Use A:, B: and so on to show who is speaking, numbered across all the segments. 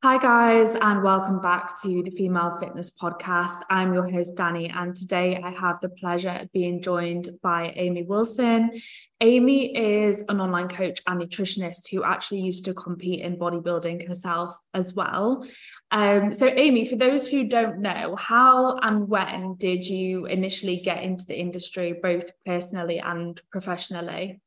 A: Hi, guys, and welcome back to the Female Fitness Podcast. I'm your host, Danni, and today I have the pleasure of being joined by Amy Wilson. Amy is an online coach and nutritionist who actually used to compete in bodybuilding herself as well. Um, so, Amy, for those who don't know, how and when did you initially get into the industry, both personally and professionally?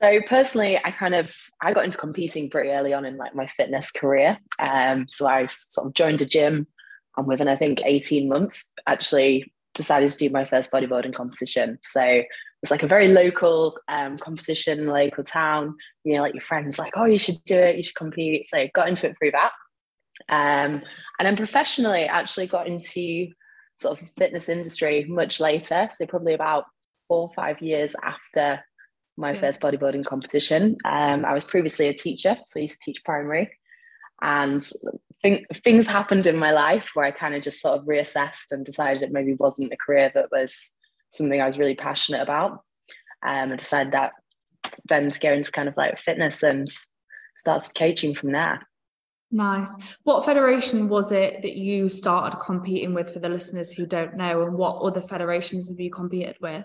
B: So personally, I kind of I got into competing pretty early on in like my fitness career. Um, so I sort of joined a gym, and within I think eighteen months, actually decided to do my first bodybuilding competition. So it's like a very local um, competition, local town. You know, like your friends like, oh, you should do it, you should compete. So got into it through that. Um, and then professionally, actually got into sort of fitness industry much later. So probably about four or five years after my yeah. first bodybuilding competition. Um, I was previously a teacher, so I used to teach primary. And th- things happened in my life where I kind of just sort of reassessed and decided it maybe wasn't a career that was something I was really passionate about. Um, and decided that then to go into kind of like fitness and started coaching from there.
A: Nice. What federation was it that you started competing with for the listeners who don't know? And what other federations have you competed with?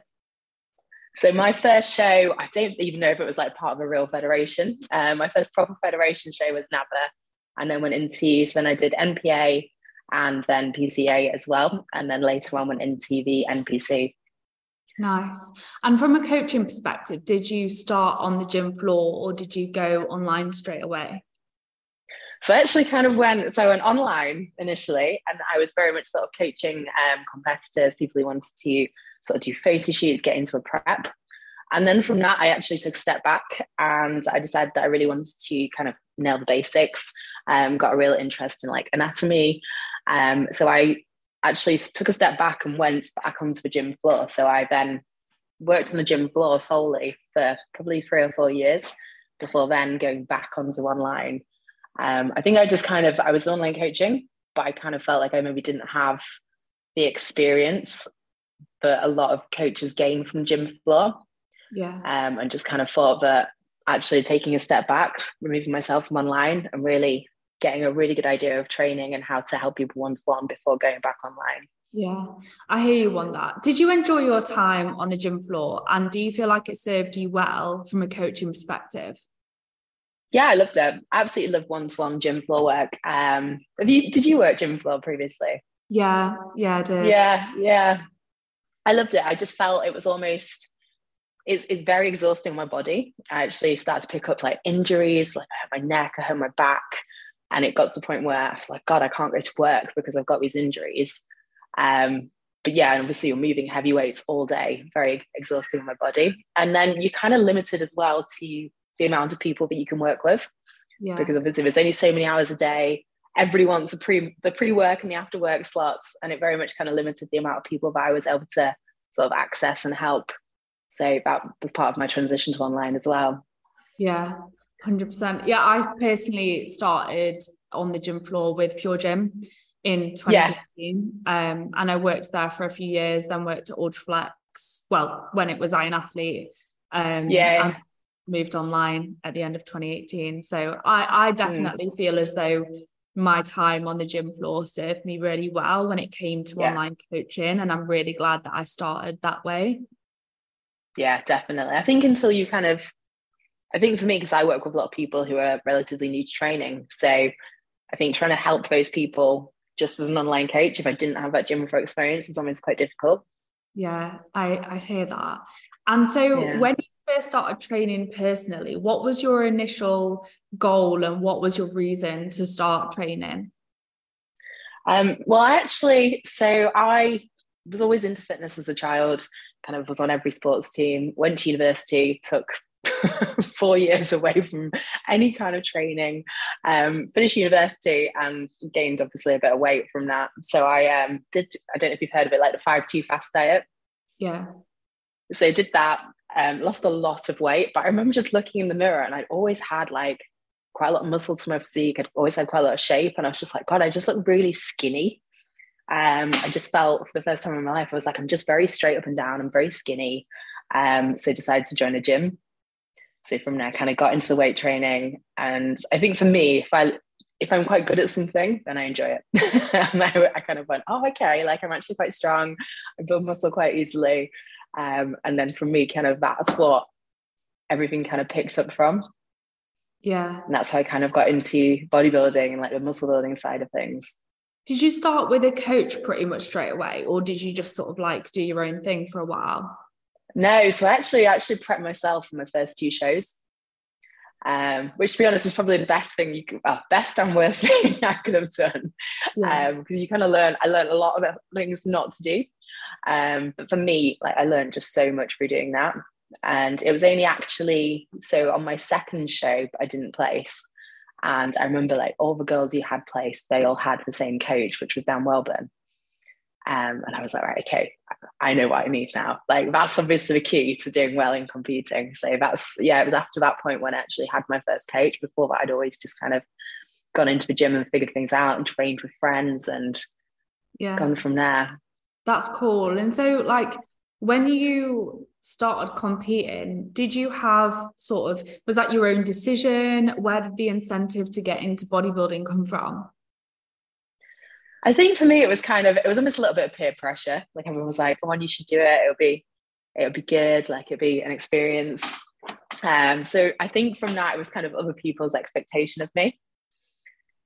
B: So my first show, I don't even know if it was like part of a real federation. Um, my first proper federation show was NABBA, and then went into so then I did NPA and then PCA as well, and then later on went into the NPC.
A: Nice. And from a coaching perspective, did you start on the gym floor or did you go online straight away?
B: So I actually kind of went, so I went online initially, and I was very much sort of coaching um, competitors, people who wanted to sort of do photo shoots, get into a prep. And then from that, I actually took a step back and I decided that I really wanted to kind of nail the basics. Um, got a real interest in like anatomy. Um, so I actually took a step back and went back onto the gym floor. So I then worked on the gym floor solely for probably three or four years before then going back onto online. Um, I think I just kind of I was online coaching, but I kind of felt like I maybe didn't have the experience that a lot of coaches gain from gym floor.
A: Yeah.
B: Um, and just kind of thought that actually taking a step back, removing myself from online and really getting a really good idea of training and how to help people one to one before going back online.
A: Yeah, I hear you on that. Did you enjoy your time on the gym floor and do you feel like it served you well from a coaching perspective?
B: Yeah, I loved it. Absolutely loved one-to-one gym floor work. Um, have you did you work gym floor previously?
A: Yeah, yeah, I did.
B: Yeah, yeah. I loved it. I just felt it was almost it's, it's very exhausting on my body. I actually started to pick up like injuries, like I hurt my neck, I hurt my back. And it got to the point where I was like, God, I can't go to work because I've got these injuries. Um, but yeah, and obviously you're moving heavy weights all day, very exhausting on my body. And then you're kind of limited as well to the amount of people that you can work with. Yeah. Because obviously there's only so many hours a day everybody wants the pre the pre-work and the after work slots and it very much kind of limited the amount of people that I was able to sort of access and help so that was part of my transition to online as well
A: yeah 100% yeah I personally started on the gym floor with Pure Gym in 2015 yeah. um, and I worked there for a few years then worked at Ultraflex well when it was Iron Athlete um,
B: yeah
A: moved online at the end of 2018 so I I mm. definitely mm. feel as though my time on the gym floor served me really well when it came to yeah. online coaching. And I'm really glad that I started that way.
B: Yeah, definitely. I think until you kind of, I think for me, because I work with a lot of people who are relatively new to training. So I think trying to help those people just as an online coach, if I didn't have that gym floor experience, is always quite difficult.
A: Yeah, I, I hear that. And so yeah. when you first started training personally, what was your initial goal and what was your reason to start training?
B: Um, well, I actually, so I was always into fitness as a child, kind of was on every sports team, went to university, took four years away from any kind of training, um, finished university and gained obviously a bit of weight from that. So I um, did, I don't know if you've heard of it, like the 5 2 fast diet.
A: Yeah.
B: So I did that, um, lost a lot of weight. But I remember just looking in the mirror and I'd always had like quite a lot of muscle to my physique. I'd always had quite a lot of shape. And I was just like, God, I just look really skinny. Um, I just felt for the first time in my life, I was like, I'm just very straight up and down. I'm very skinny. Um, so I decided to join a gym. So from there, I kind of got into the weight training. And I think for me, if I if I'm quite good at something, then I enjoy it. and I, I, kind of went, oh, okay, like I'm actually quite strong. I build muscle quite easily. Um, and then for me, kind of that's what everything kind of picks up from.
A: Yeah.
B: And that's how I kind of got into bodybuilding and like the muscle building side of things.
A: Did you start with a coach pretty much straight away, or did you just sort of like do your own thing for a while?
B: No, so I actually I actually prepped myself for my first two shows um, which to be honest was probably the best thing you could, well, best and worst thing I could have done. Yeah. Um, because you kind of learn, I learned a lot of things not to do. Um, but for me, like I learned just so much through doing that. And it was only actually, so on my second show, I didn't place. And I remember like all the girls who had placed, they all had the same coach, which was Dan Welburn. Um, and I was like, right, okay, I know what I need now. Like that's obviously the key to doing well in competing. So that's yeah, it was after that point when I actually had my first coach. Before that, I'd always just kind of gone into the gym and figured things out and trained with friends and yeah, gone from there.
A: That's cool. And so like when you started competing, did you have sort of was that your own decision? Where did the incentive to get into bodybuilding come from?
B: I think for me it was kind of it was almost a little bit of peer pressure. Like everyone was like, "Come on, you should do it. It'll be it'll be good. Like it'll be an experience." Um, so I think from that it was kind of other people's expectation of me.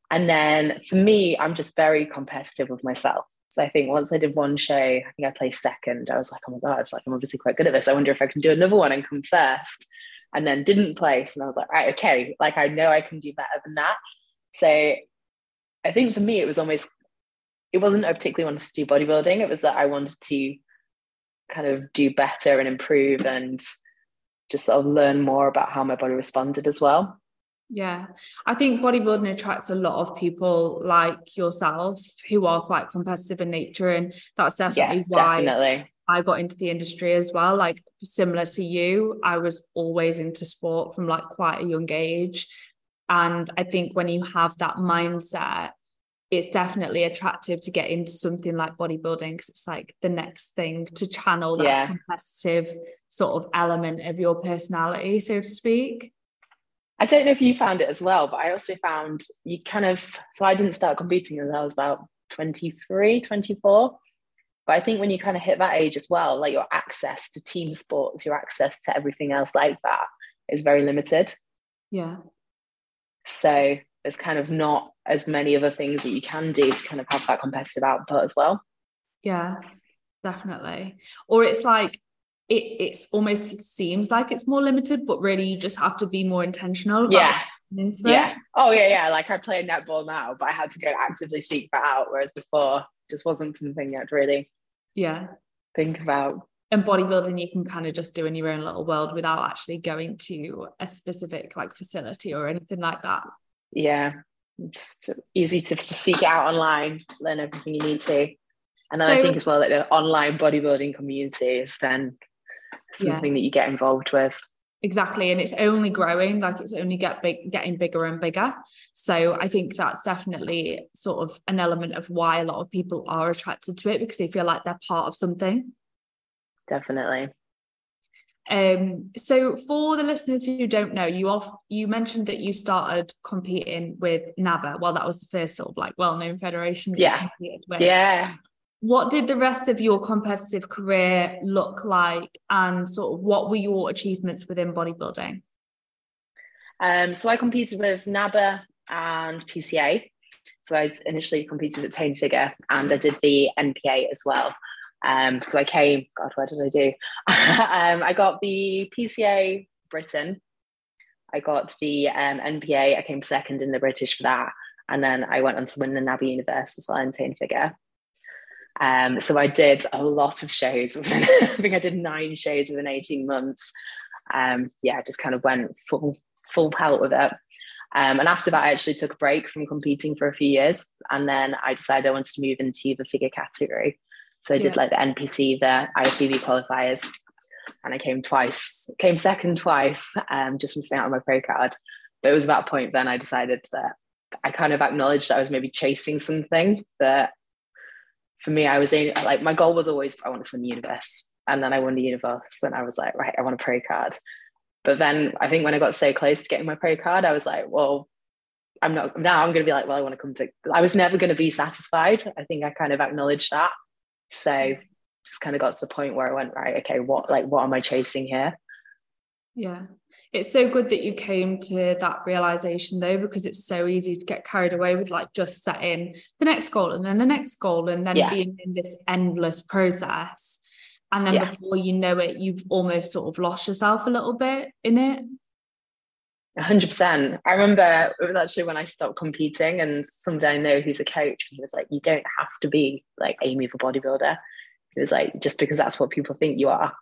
B: And then for me, I'm just very competitive with myself. So I think once I did one show, I think I placed second. I was like, oh my god, like I'm obviously quite good at this. I wonder if I can do another one and come first. And then didn't place, and I was like, right, okay, like I know I can do better than that. So I think for me, it was almost it wasn't I particularly wanted to do bodybuilding. It was that I wanted to kind of do better and improve and just sort of learn more about how my body responded as well.
A: Yeah, I think bodybuilding attracts a lot of people like yourself who are quite competitive in nature, and that's definitely yeah, why definitely. I got into the industry as well. Like similar to you, I was always into sport from like quite a young age, and I think when you have that mindset, it's definitely attractive to get into something like bodybuilding because it's like the next thing to channel that yeah. competitive sort of element of your personality, so to speak.
B: I don't know if you found it as well, but I also found you kind of so I didn't start competing until I was about 23, 24. But I think when you kind of hit that age as well, like your access to team sports, your access to everything else like that is very limited.
A: Yeah.
B: So there's kind of not as many other things that you can do to kind of have that competitive output as well.
A: Yeah, definitely. Or it's like it it's almost seems like it's more limited, but really you just have to be more intentional.
B: yeah. Yeah. Oh yeah, yeah. Like I play netball now, but I had to go actively seek that out, whereas before just wasn't something I'd really
A: yeah
B: think about.
A: And bodybuilding, you can kind of just do in your own little world without actually going to a specific like facility or anything like that
B: yeah, just easy to, to seek out online, learn everything you need to. And then so, I think as well that the online bodybuilding community is then something yeah. that you get involved with.
A: Exactly. And it's only growing, like it's only get big getting bigger and bigger. So I think that's definitely sort of an element of why a lot of people are attracted to it because they feel like they're part of something.
B: Definitely.
A: Um, so for the listeners who don't know, you off you mentioned that you started competing with NABBA. Well, that was the first sort of like well-known federation.
B: yeah. Yeah.
A: What did the rest of your competitive career look like, and sort of what were your achievements within bodybuilding?
B: Um, so I competed with NABBA and PCA. So I initially competed at Tone Figure, and I did the NPA as well. Um, so I came, God, what did I do? um, I got the PCA Britain. I got the um, NPA. I came second in the British for that. And then I went on to win the NABBA Universe as well in Tone Figure. Um, so I did a lot of shows. I think I did nine shows within 18 months. Um, yeah, just kind of went full full pelt with it. Um, and after that, I actually took a break from competing for a few years. And then I decided I wanted to move into the figure category. So I did like the NPC, the IFBB qualifiers, and I came twice, came second twice, um, just missing out on my pro card. But it was about a point then I decided that I kind of acknowledged that I was maybe chasing something that for me, I was in like my goal was always I want to win the universe. And then I won the universe, and I was like, right, I want a pro card. But then I think when I got so close to getting my pro card, I was like, well, I'm not now I'm gonna be like, well, I want to come to I was never gonna be satisfied. I think I kind of acknowledged that. So just kind of got to the point where I went, right, okay, what like what am I chasing here?
A: Yeah. It's so good that you came to that realization though, because it's so easy to get carried away with like just setting the next goal and then the next goal and then yeah. being in this endless process. And then yeah. before you know it, you've almost sort of lost yourself a little bit in it.
B: 100%. I remember it was actually when I stopped competing, and somebody I know who's a coach, he was like, You don't have to be like Amy for bodybuilder. He was like, Just because that's what people think you are,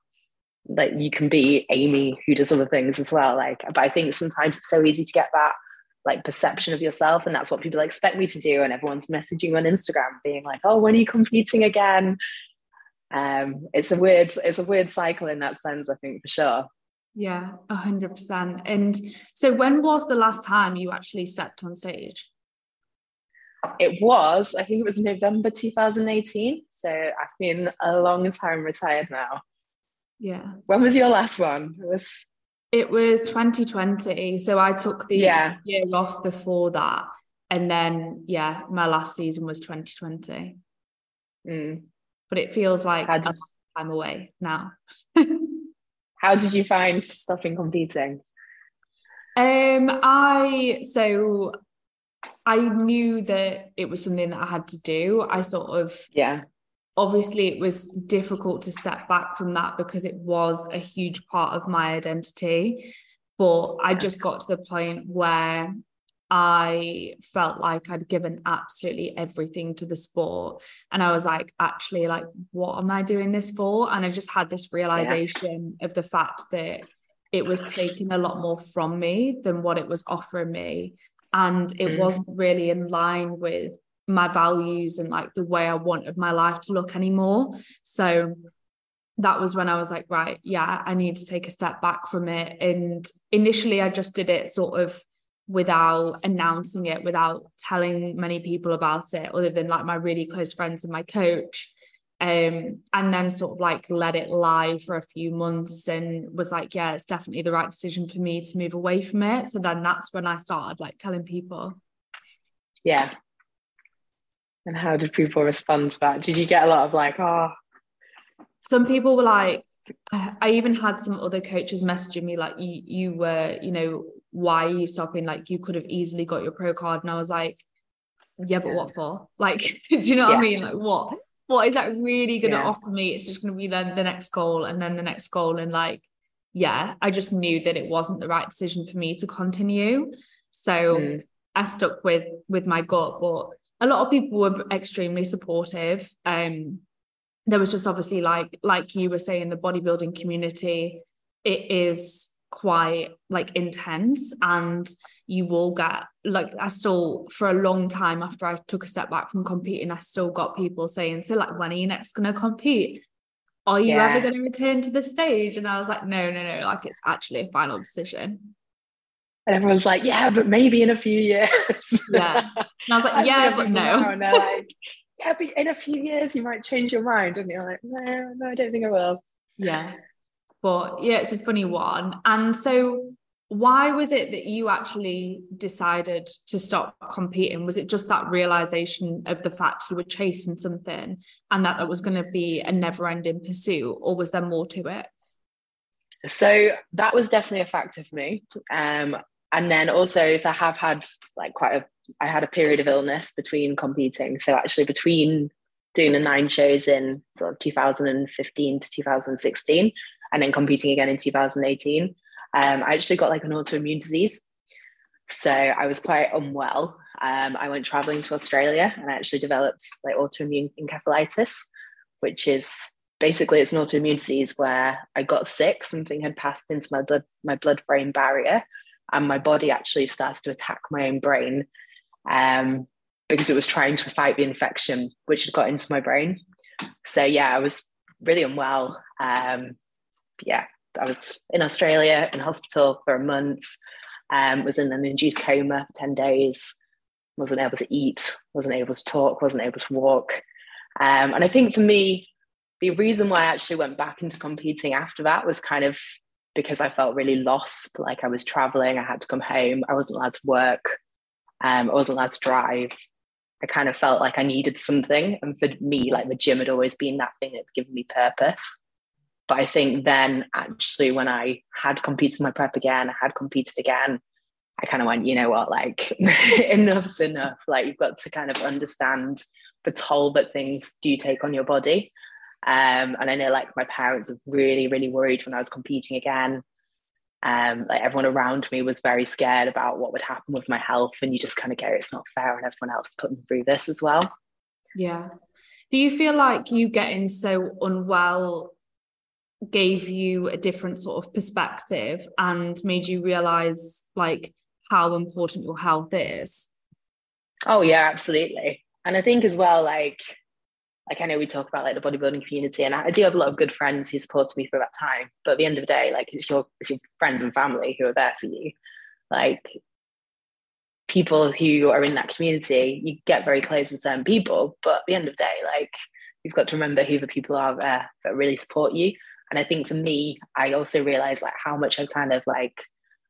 B: like you can be Amy who does other things as well. Like, but I think sometimes it's so easy to get that like perception of yourself, and that's what people expect me to do. And everyone's messaging on Instagram being like, Oh, when are you competing again? Um, it's a weird, it's a weird cycle in that sense, I think for sure.
A: Yeah, a hundred percent. And so when was the last time you actually stepped on stage?
B: It was, I think it was November 2018. So I've been a long time retired now.
A: Yeah.
B: When was your last one? It was
A: it was 2020. So I took the yeah. year off before that. And then yeah, my last season was 2020. Mm. But it feels like a time away now.
B: How did you find stopping competing?
A: Um, I so I knew that it was something that I had to do. I sort of
B: yeah.
A: Obviously, it was difficult to step back from that because it was a huge part of my identity. But I just got to the point where I felt like I'd given absolutely everything to the sport. And I was like, actually, like, what am I doing this for? And I just had this realization yeah. of the fact that it was taking a lot more from me than what it was offering me. And it mm. wasn't really in line with my values and like the way I wanted my life to look anymore. So that was when I was like, right, yeah, I need to take a step back from it. And initially, I just did it sort of without announcing it, without telling many people about it, other than like my really close friends and my coach. Um, and then sort of like let it lie for a few months and was like, yeah, it's definitely the right decision for me to move away from it. So then that's when I started like telling people.
B: Yeah. And how did people respond to that? Did you get a lot of like, oh?
A: Some people were like, I even had some other coaches messaging me like, you, you were, you know, why are you stopping? Like you could have easily got your pro card. And I was like, yeah, but yeah. what for? Like, do you know yeah. what I mean? Like what? What is that really going to yeah. offer me? It's just going to be then the next goal and then the next goal. And like, yeah, I just knew that it wasn't the right decision for me to continue. So mm. I stuck with with my gut. But a lot of people were extremely supportive. Um, there was just obviously like like you were saying, the bodybuilding community, it is quite like intense and you will get like I still for a long time after I took a step back from competing I still got people saying so like when are you next going to compete? Are you yeah. ever going to return to the stage? And I was like no no no like it's actually a final decision.
B: And everyone's like yeah but maybe in a few years.
A: Yeah. And I was like yeah but no.
B: and they're like yeah but in a few years you might change your mind and you're like no no I don't think I will.
A: Yeah but yeah, it's a funny one. And so, why was it that you actually decided to stop competing? Was it just that realization of the fact you were chasing something and that it was going to be a never ending pursuit, or was there more to it?
B: So, that was definitely a factor for me. Um, and then also, so I have had like quite a, I had a period of illness between competing. So, actually, between doing the nine shows in sort of 2015 to 2016, and then competing again in 2018. Um, I actually got like an autoimmune disease. So I was quite unwell. Um, I went traveling to Australia and I actually developed like autoimmune encephalitis, which is basically it's an autoimmune disease where I got sick, something had passed into my blood, my blood brain barrier, and my body actually starts to attack my own brain um, because it was trying to fight the infection which had got into my brain. So yeah, I was really unwell. Um, yeah, I was in Australia in hospital for a month, um, was in an induced coma for 10 days, wasn't able to eat, wasn't able to talk, wasn't able to walk. Um, and I think for me, the reason why I actually went back into competing after that was kind of because I felt really lost. Like I was traveling, I had to come home, I wasn't allowed to work. Um, I wasn't allowed to drive. I kind of felt like I needed something. And for me, like the gym had always been that thing that given me purpose. But I think then actually when I had competed my prep again, I had competed again, I kind of went, you know what, like enough's enough. Like you've got to kind of understand the toll that things do take on your body. Um, and I know like my parents were really, really worried when I was competing again. Um, like everyone around me was very scared about what would happen with my health. And you just kind of go, it's not fair. And everyone else putting through this as well.
A: Yeah. Do you feel like you getting so unwell gave you a different sort of perspective and made you realize like how important your health is.
B: Oh yeah, absolutely. And I think as well, like like I know we talk about like the bodybuilding community, and I do have a lot of good friends who supported me through that time. But at the end of the day, like it's your it's your friends and family who are there for you. Like people who are in that community, you get very close to certain people, but at the end of the day, like you've got to remember who the people are there that really support you. And I think for me, I also realized like how much I kind of like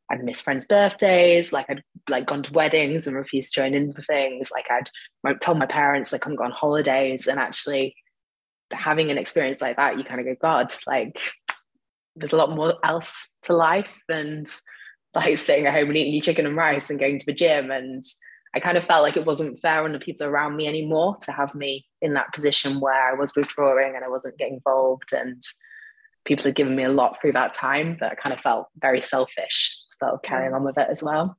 B: I'd miss friends' birthdays, like I'd like gone to weddings and refused to join in for things. Like I'd told my parents like I'm going on holidays, and actually having an experience like that, you kind of go, God, like there's a lot more else to life and like staying at home and eating your chicken and rice and going to the gym. And I kind of felt like it wasn't fair on the people around me anymore to have me in that position where I was withdrawing and I wasn't getting involved and people had given me a lot through that time that I kind of felt very selfish sort of carrying on with it as well.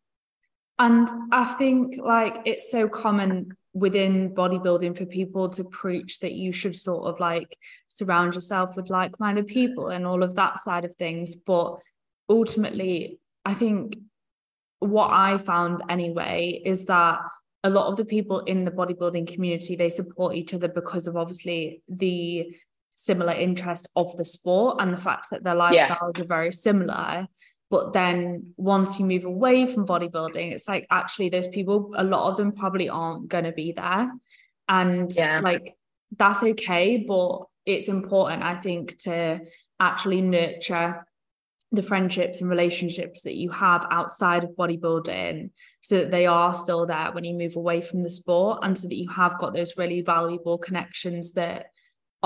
A: And I think like it's so common within bodybuilding for people to preach that you should sort of like surround yourself with like-minded people and all of that side of things. But ultimately, I think what I found anyway is that a lot of the people in the bodybuilding community they support each other because of obviously the similar interest of the sport and the fact that their lifestyles yeah. are very similar but then once you move away from bodybuilding it's like actually those people a lot of them probably aren't going to be there and yeah. like that's okay but it's important i think to actually nurture the friendships and relationships that you have outside of bodybuilding so that they are still there when you move away from the sport and so that you have got those really valuable connections that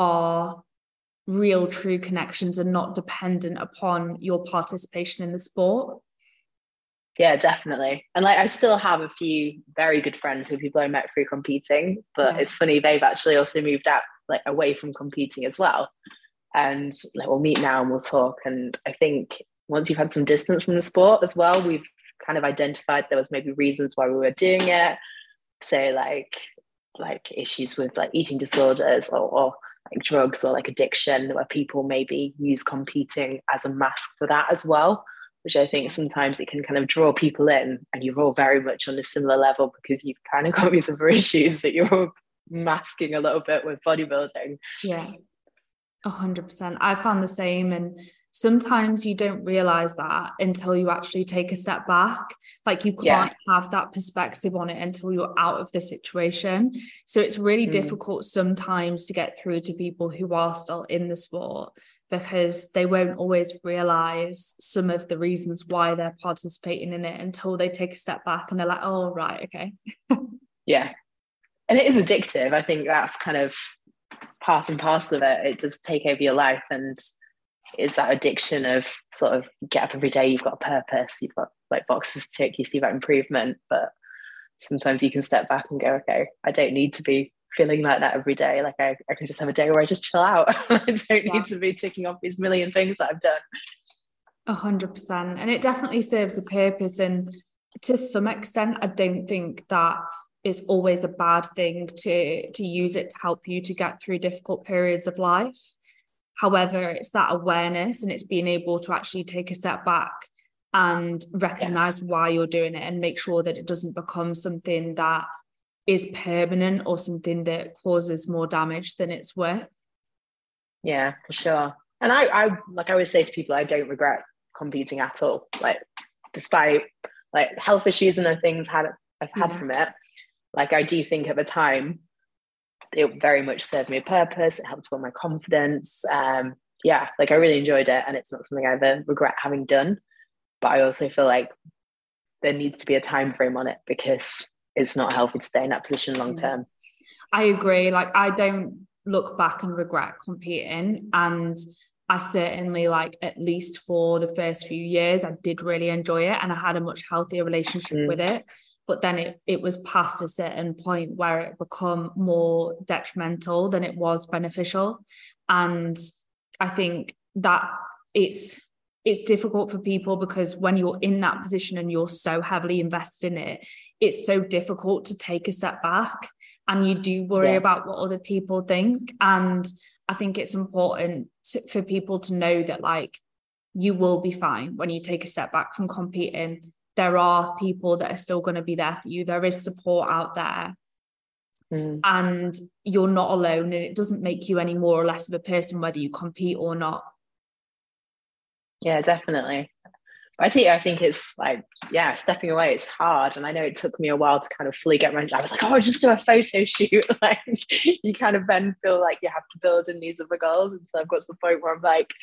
A: are real true connections and not dependent upon your participation in the sport.
B: Yeah definitely. And like i still have a few very good friends who people i met through competing but yeah. it's funny they've actually also moved out like away from competing as well. And like we'll meet now and we'll talk. And i think once you've had some distance from the sport as well we've kind of identified there was maybe reasons why we were doing it. Say like like issues with like eating disorders or, or like drugs or like addiction where people maybe use competing as a mask for that as well which i think sometimes it can kind of draw people in and you're all very much on a similar level because you've kind of got these other issues that you're masking a little bit with bodybuilding.
A: Yeah. A hundred percent. I found the same and sometimes you don't realize that until you actually take a step back. Like you can't yeah. have that perspective on it until you're out of the situation. So it's really mm. difficult sometimes to get through to people who are still in the sport because they won't always realize some of the reasons why they're participating in it until they take a step back and they're like oh right okay.
B: Yeah. And it is addictive. I think that's kind of part and parcel of it. It does take over your life and is that addiction of sort of get up every day, you've got a purpose, you've got like boxes to tick, you see that improvement. But sometimes you can step back and go, okay, I don't need to be feeling like that every day. Like I, I can just have a day where I just chill out. I don't yeah. need to be ticking off these million things that I've done.
A: A hundred percent. And it definitely serves a purpose. And to some extent, I don't think that is always a bad thing to to use it to help you to get through difficult periods of life However, it's that awareness and it's being able to actually take a step back and recognize yeah. why you're doing it and make sure that it doesn't become something that is permanent or something that causes more damage than it's worth.
B: Yeah, for sure. And I, I like I always say to people, I don't regret competing at all. Like, despite like health issues and the things had I've had yeah. from it, like I do think at the time it very much served me a purpose. It helped build my confidence. Um, yeah, like I really enjoyed it, and it's not something I ever regret having done. But I also feel like there needs to be a time frame on it because it's not healthy to stay in that position long term.
A: I agree. Like I don't look back and regret competing and I certainly like at least for the first few years I did really enjoy it and I had a much healthier relationship mm. with it but then it it was past a certain point where it become more detrimental than it was beneficial. And I think that it's it's difficult for people because when you're in that position and you're so heavily invested in it it's so difficult to take a step back and you do worry yeah. about what other people think. And i think it's important to, for people to know that like you will be fine when you take a step back from competing there are people that are still going to be there for you there is support out there mm. and you're not alone and it doesn't make you any more or less of a person whether you compete or not
B: yeah definitely I think I think it's like yeah, stepping away. It's hard, and I know it took me a while to kind of fully get my. I was like, oh, just do a photo shoot. like you kind of then feel like you have to build in these other goals, and so I've got to the point where I'm like,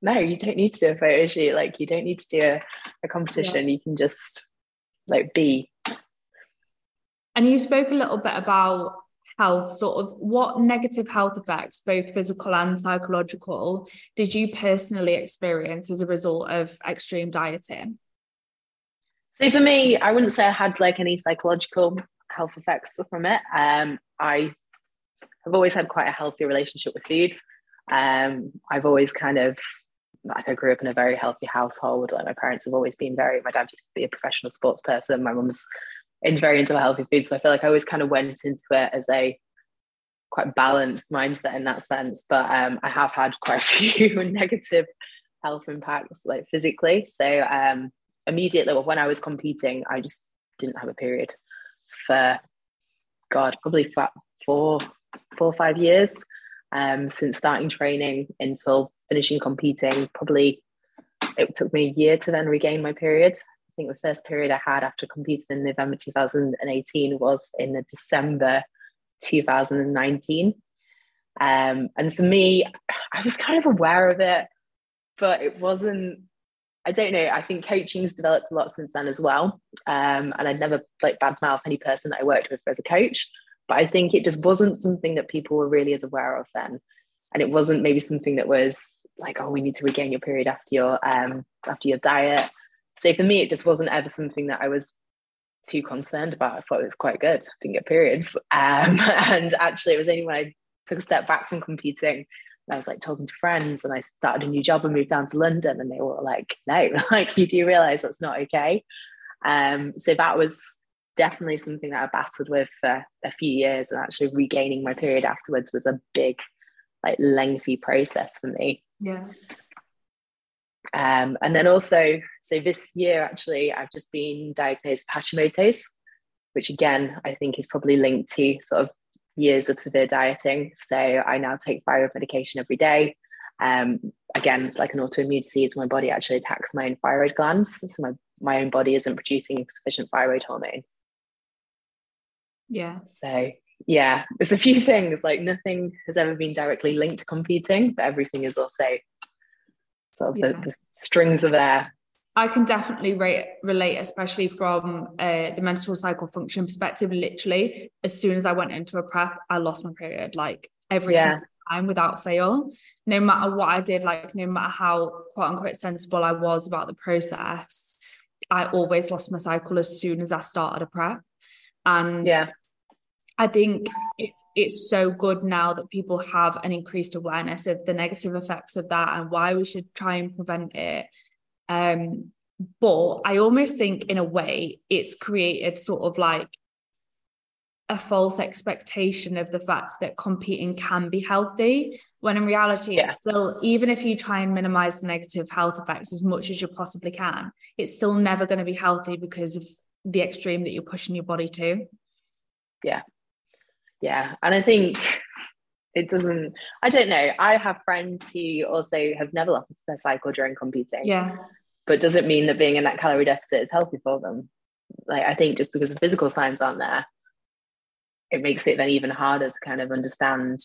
B: no, you don't need to do a photo shoot. Like you don't need to do a, a competition. Yeah. You can just like be.
A: And you spoke a little bit about health, sort of what negative health effects, both physical and psychological, did you personally experience as a result of extreme dieting?
B: So for me, I wouldn't say I had like any psychological health effects from it. Um, I have always had quite a healthy relationship with food. Um, I've always kind of like I grew up in a very healthy household. Like my parents have always been very. My dad used to be a professional sports person. My mum's into very into healthy food. So I feel like I always kind of went into it as a quite balanced mindset in that sense. But um, I have had quite a few negative health impacts, like physically. So um, immediately when I was competing, I just didn't have a period for God, probably four, four or five years um, since starting training until finishing competing. Probably it took me a year to then regain my period I think the first period I had after competing in November 2018 was in the December 2019. Um, and for me, I was kind of aware of it, but it wasn't. I don't know. I think coaching's developed a lot since then as well. Um, and I'd never like badmouth any person that I worked with as a coach, but I think it just wasn't something that people were really as aware of then. And it wasn't maybe something that was like, oh, we need to regain your period after your um, after your diet. So for me, it just wasn't ever something that I was too concerned about. I thought it was quite good. I didn't get periods. Um, and actually, it was only when I took a step back from competing I was like talking to friends and I started a new job and moved down to London and they were like, no, like you do realize that's not okay. Um, so that was definitely something that I battled with for a few years and actually regaining my period afterwards was a big, like lengthy process for me.
A: Yeah.
B: Um, and then also, so this year actually, I've just been diagnosed with Hashimoto's, which again, I think is probably linked to sort of years of severe dieting. So I now take thyroid medication every day. Um, again, it's like an autoimmune disease. My body actually attacks my own thyroid glands. So my, my own body isn't producing sufficient thyroid hormone.
A: Yeah.
B: So yeah, there's a few things like nothing has ever been directly linked to competing, but everything is also sort of yeah. the, the, strings are there.
A: I can definitely rate, relate, especially from uh, the menstrual cycle function perspective. Literally, as soon as I went into a prep, I lost my period like every yeah. single time without fail. No matter what I did, like no matter how quote unquote sensible I was about the process, I always lost my cycle as soon as I started a prep. And
B: yeah.
A: I think it's it's so good now that people have an increased awareness of the negative effects of that and why we should try and prevent it. Um, but I almost think in a way it's created sort of like a false expectation of the fact that competing can be healthy when in reality yeah. it's still even if you try and minimize the negative health effects as much as you possibly can it's still never going to be healthy because of the extreme that you're pushing your body to
B: yeah yeah and i think it doesn't i don't know. I have friends who also have never lost their cycle during competing
A: yeah.
B: But does it mean that being in that calorie deficit is healthy for them? Like i think just because the physical signs aren't there it makes it then even harder to kind of understand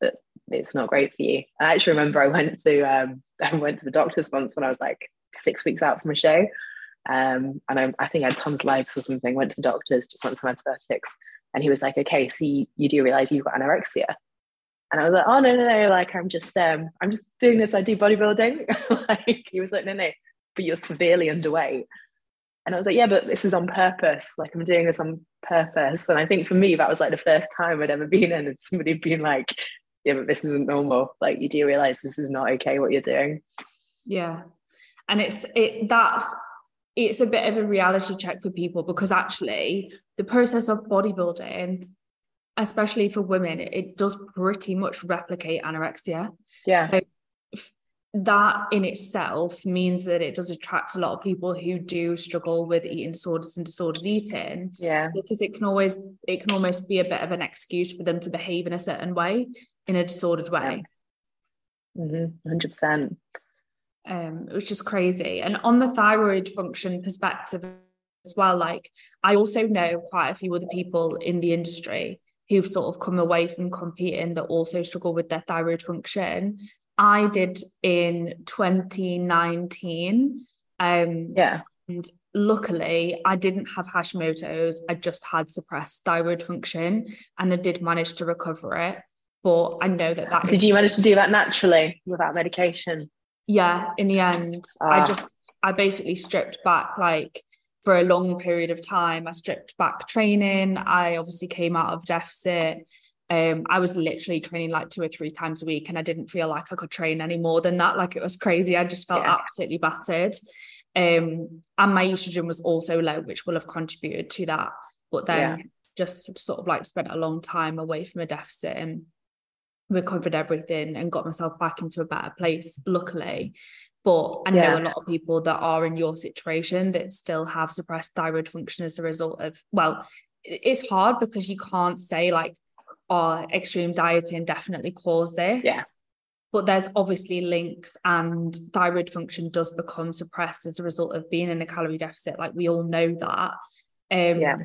B: that it's not great for you. I actually remember i went to um, i went to the doctor's once when i was like six weeks out from a show. Um, and I, I think I had tonsillitis or something, went to the doctors, just went some antibiotics. And he was like, okay, so you, you do realize you've got anorexia. And I was like, oh no, no, no, like I'm just um, I'm just doing this, I do bodybuilding. like he was like, no, no, but you're severely underweight. And I was like, yeah, but this is on purpose. Like I'm doing this on purpose. And I think for me, that was like the first time I'd ever been in and somebody being like, yeah, but this isn't normal. Like you do realize this is not okay what you're doing.
A: Yeah. And it's it that's it's a bit of a reality check for people because actually the process of bodybuilding especially for women it does pretty much replicate anorexia.
B: Yeah. So
A: that in itself means that it does attract a lot of people who do struggle with eating disorders and disordered eating
B: yeah.
A: because it can always it can almost be a bit of an excuse for them to behave in a certain way in a disordered way.
B: Yeah. mm-hmm. 100%
A: um, was just crazy. And on the thyroid function perspective as well, like I also know quite a few other people in the industry who've sort of come away from competing that also struggle with their thyroid function. I did in 2019. Um,
B: yeah.
A: And luckily, I didn't have Hashimoto's. I just had suppressed thyroid function and I did manage to recover it. But I know that that.
B: Did you manage to do that naturally without medication?
A: Yeah in the end i ah. just i basically stripped back like for a long period of time i stripped back training i obviously came out of deficit um, I was literally training like two or three times a week, and I didn't feel like I could train any more than that. Like it was crazy. I just felt yeah. absolutely battered. Um, and my estrogen was also low, which will have contributed to that. But then yeah. just sort of like spent a long time away from a deficit and recovered everything and got myself back into a better place, luckily. But I know a lot of people that are in your situation that still have suppressed thyroid function as a result of, well, it's hard because you can't say like, oh, extreme dieting definitely caused this.
B: Yeah.
A: But there's obviously links, and thyroid function does become suppressed as a result of being in a calorie deficit. Like we all know that. Um,
B: yeah.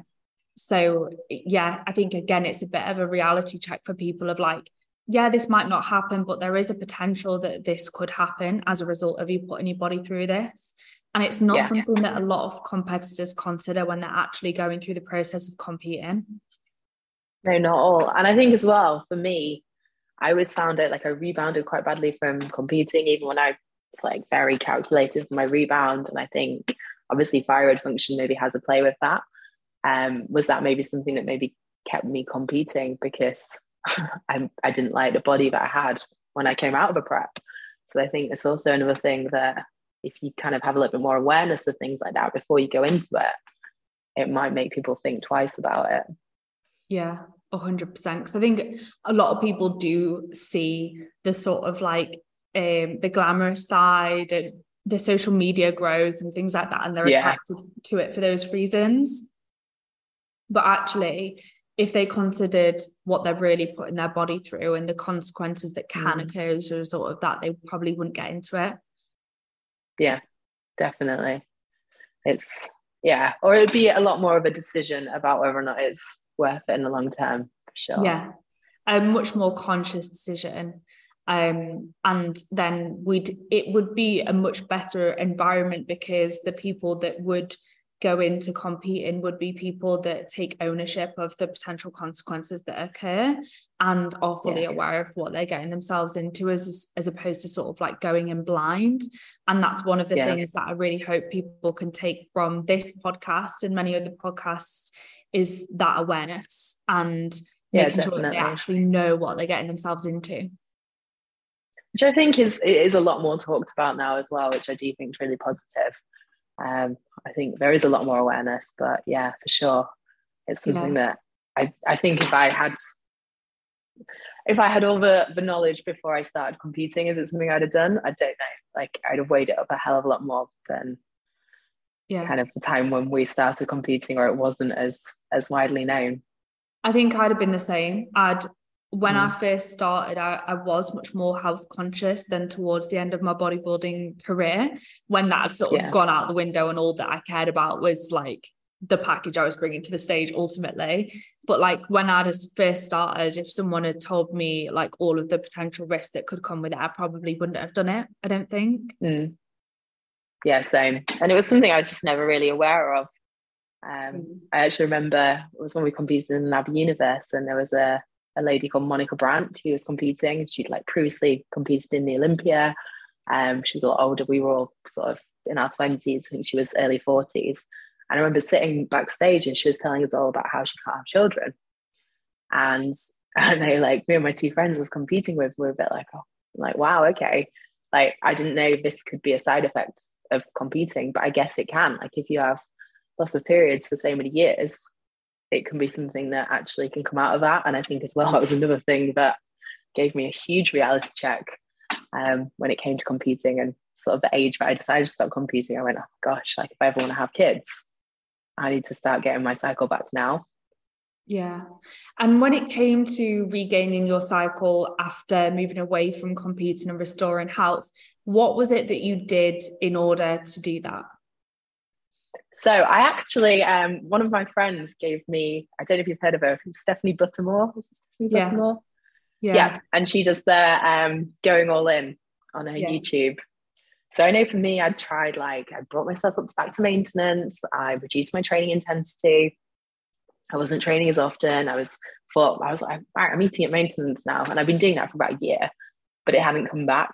A: So yeah, I think again, it's a bit of a reality check for people of like, yeah, this might not happen, but there is a potential that this could happen as a result of you putting your body through this. And it's not yeah. something that a lot of competitors consider when they're actually going through the process of competing.
B: No, not all. And I think as well, for me, I always found it like I rebounded quite badly from competing, even when I was like very calculated for my rebound. And I think obviously thyroid function maybe has a play with that. Um, was that maybe something that maybe kept me competing because I, I didn't like the body that I had when I came out of a prep. So I think it's also another thing that if you kind of have a little bit more awareness of things like that before you go into it, it might make people think twice about it.
A: Yeah, 100%. Because I think a lot of people do see the sort of like um, the glamorous side and the social media growth and things like that, and they're yeah. attracted to it for those reasons. But actually, if they considered what they're really putting their body through and the consequences that can mm. occur as a result of that, they probably wouldn't get into it.
B: Yeah, definitely. It's yeah, or it'd be a lot more of a decision about whether or not it's worth it in the long term, for sure.
A: Yeah, a much more conscious decision. Um, and then we'd it would be a much better environment because the people that would go into competing would be people that take ownership of the potential consequences that occur and are fully yeah. aware of what they're getting themselves into as as opposed to sort of like going in blind and that's one of the yeah. things that I really hope people can take from this podcast and many other podcasts is that awareness and yeah, making definitely. sure that they actually know what they're getting themselves into
B: which I think is is a lot more talked about now as well which I do think is really positive um, I think there is a lot more awareness, but yeah, for sure, it's something yeah. that I, I think if I had if I had all the, the knowledge before I started competing, is it something I'd have done? I don't know. Like I'd have weighed it up a hell of a lot more than yeah. kind of the time when we started competing or it wasn't as as widely known.
A: I think I'd have been the same. I'd when mm. I first started, I, I, was much more health conscious than towards the end of my bodybuilding career. When that had sort of yeah. gone out the window, and all that I cared about was like the package I was bringing to the stage ultimately. But like when I just first started, if someone had told me like all of the potential risks that could come with it, I probably wouldn't have done it. I don't think.
B: Mm. yeah, same. And it was something I was just never really aware of. Um, mm. I actually remember it was when we competed in Lab Universe, and there was a, a lady called Monica Brant who was competing. She'd like previously competed in the Olympia. Um, she was a lot older. We were all sort of in our 20s. I think she was early 40s. And I remember sitting backstage and she was telling us all about how she can't have children. And and they like me and my two friends was competing with were a bit like, oh, like, wow, okay. Like I didn't know this could be a side effect of competing, but I guess it can. Like if you have lots of periods for so many years, it can be something that actually can come out of that. And I think as well, that was another thing that gave me a huge reality check um, when it came to competing and sort of the age that I decided to stop competing. I went, oh gosh, like if I ever want to have kids, I need to start getting my cycle back now.
A: Yeah. And when it came to regaining your cycle after moving away from competing and restoring health, what was it that you did in order to do that?
B: So I actually, um, one of my friends gave me, I don't know if you've heard of her, Stephanie Buttermore. Stephanie yeah. Buttermore? Yeah. yeah. And she does the um, going all in on her yeah. YouTube. So I know for me, I'd tried like, I brought myself up to back to maintenance. I reduced my training intensity. I wasn't training as often. I was thought I was like, right, I'm eating at maintenance now. And I've been doing that for about a year, but it hadn't come back.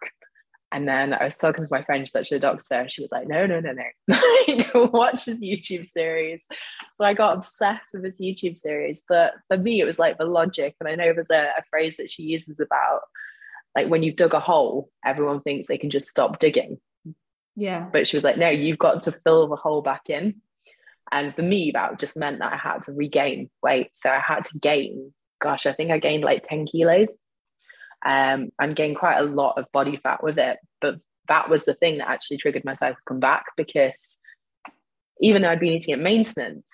B: And then I was talking to my friend, she's actually a doctor, and she was like, no, no, no, no. watch his YouTube series. So I got obsessed with his YouTube series. But for me, it was like the logic. And I know there's a, a phrase that she uses about like when you've dug a hole, everyone thinks they can just stop digging.
A: Yeah.
B: But she was like, no, you've got to fill the hole back in. And for me, that just meant that I had to regain weight. So I had to gain, gosh, I think I gained like 10 kilos um, and gained quite a lot of body fat with it. But that was the thing that actually triggered my cycle to come back because even though I'd been eating at maintenance,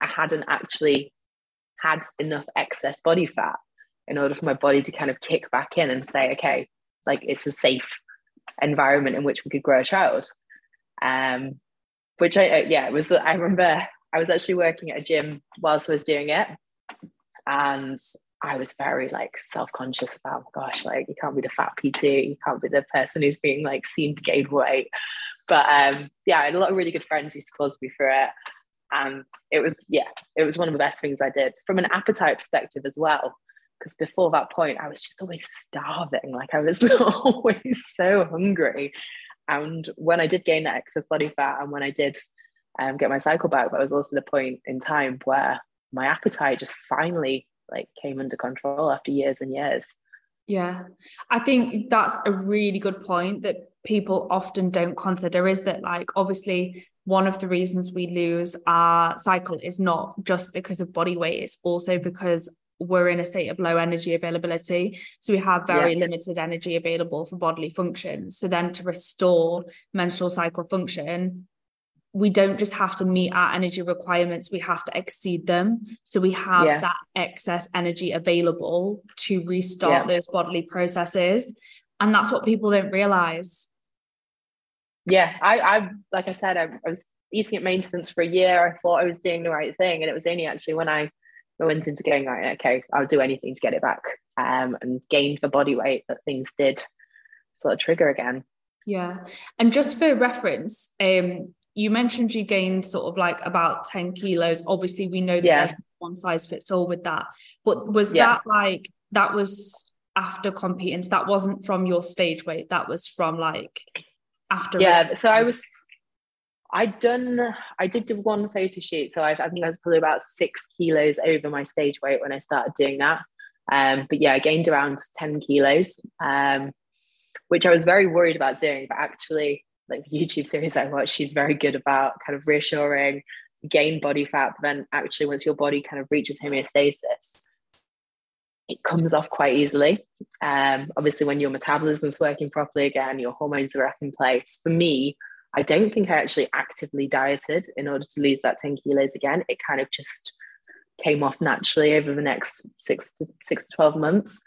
B: I hadn't actually had enough excess body fat in order for my body to kind of kick back in and say, okay, like it's a safe environment in which we could grow a child. Um, which I, uh, yeah, it was, I remember I was actually working at a gym whilst I was doing it. And I was very like self-conscious about, gosh, like you can't be the fat PT, you can't be the person who's being like seen to gain weight. But um, yeah, I had a lot of really good friends who supported me through it. And it was, yeah, it was one of the best things I did from an appetite perspective as well. Because before that point, I was just always starving. Like I was always so hungry. And when I did gain that excess body fat and when I did um, get my cycle back, that was also the point in time where my appetite just finally like came under control after years and years.
A: Yeah, I think that's a really good point that people often don't consider is that, like, obviously, one of the reasons we lose our cycle is not just because of body weight, it's also because we're in a state of low energy availability. So we have very yeah. limited energy available for bodily functions. So then to restore menstrual cycle function, we don't just have to meet our energy requirements, we have to exceed them. So we have yeah. that excess energy available to restart yeah. those bodily processes. And that's what people don't realize.
B: Yeah, I, I like I said, I, I was eating at maintenance for a year. I thought I was doing the right thing. And it was only actually when I went into going right, okay, I'll do anything to get it back, um, and gained the body weight that things did sort of trigger again.
A: Yeah, and just for reference, um, you mentioned you gained sort of like about ten kilos. Obviously, we know that yeah. there's one size fits all with that, but was yeah. that like that was after competing? So that wasn't from your stage weight. That was from like after.
B: Yeah, so I was I'd done, I did do one photo shoot. So I, I think I was probably about six kilos over my stage weight when I started doing that. Um, but yeah, I gained around 10 kilos, um, which I was very worried about doing. But actually, like the YouTube series I watched, she's very good about kind of reassuring, gain body fat. But then actually, once your body kind of reaches homeostasis, it comes off quite easily. Um, obviously, when your metabolism's working properly again, your hormones are back in place. For me, I don't think I actually actively dieted in order to lose that 10 kilos again. It kind of just came off naturally over the next six to six to 12 months,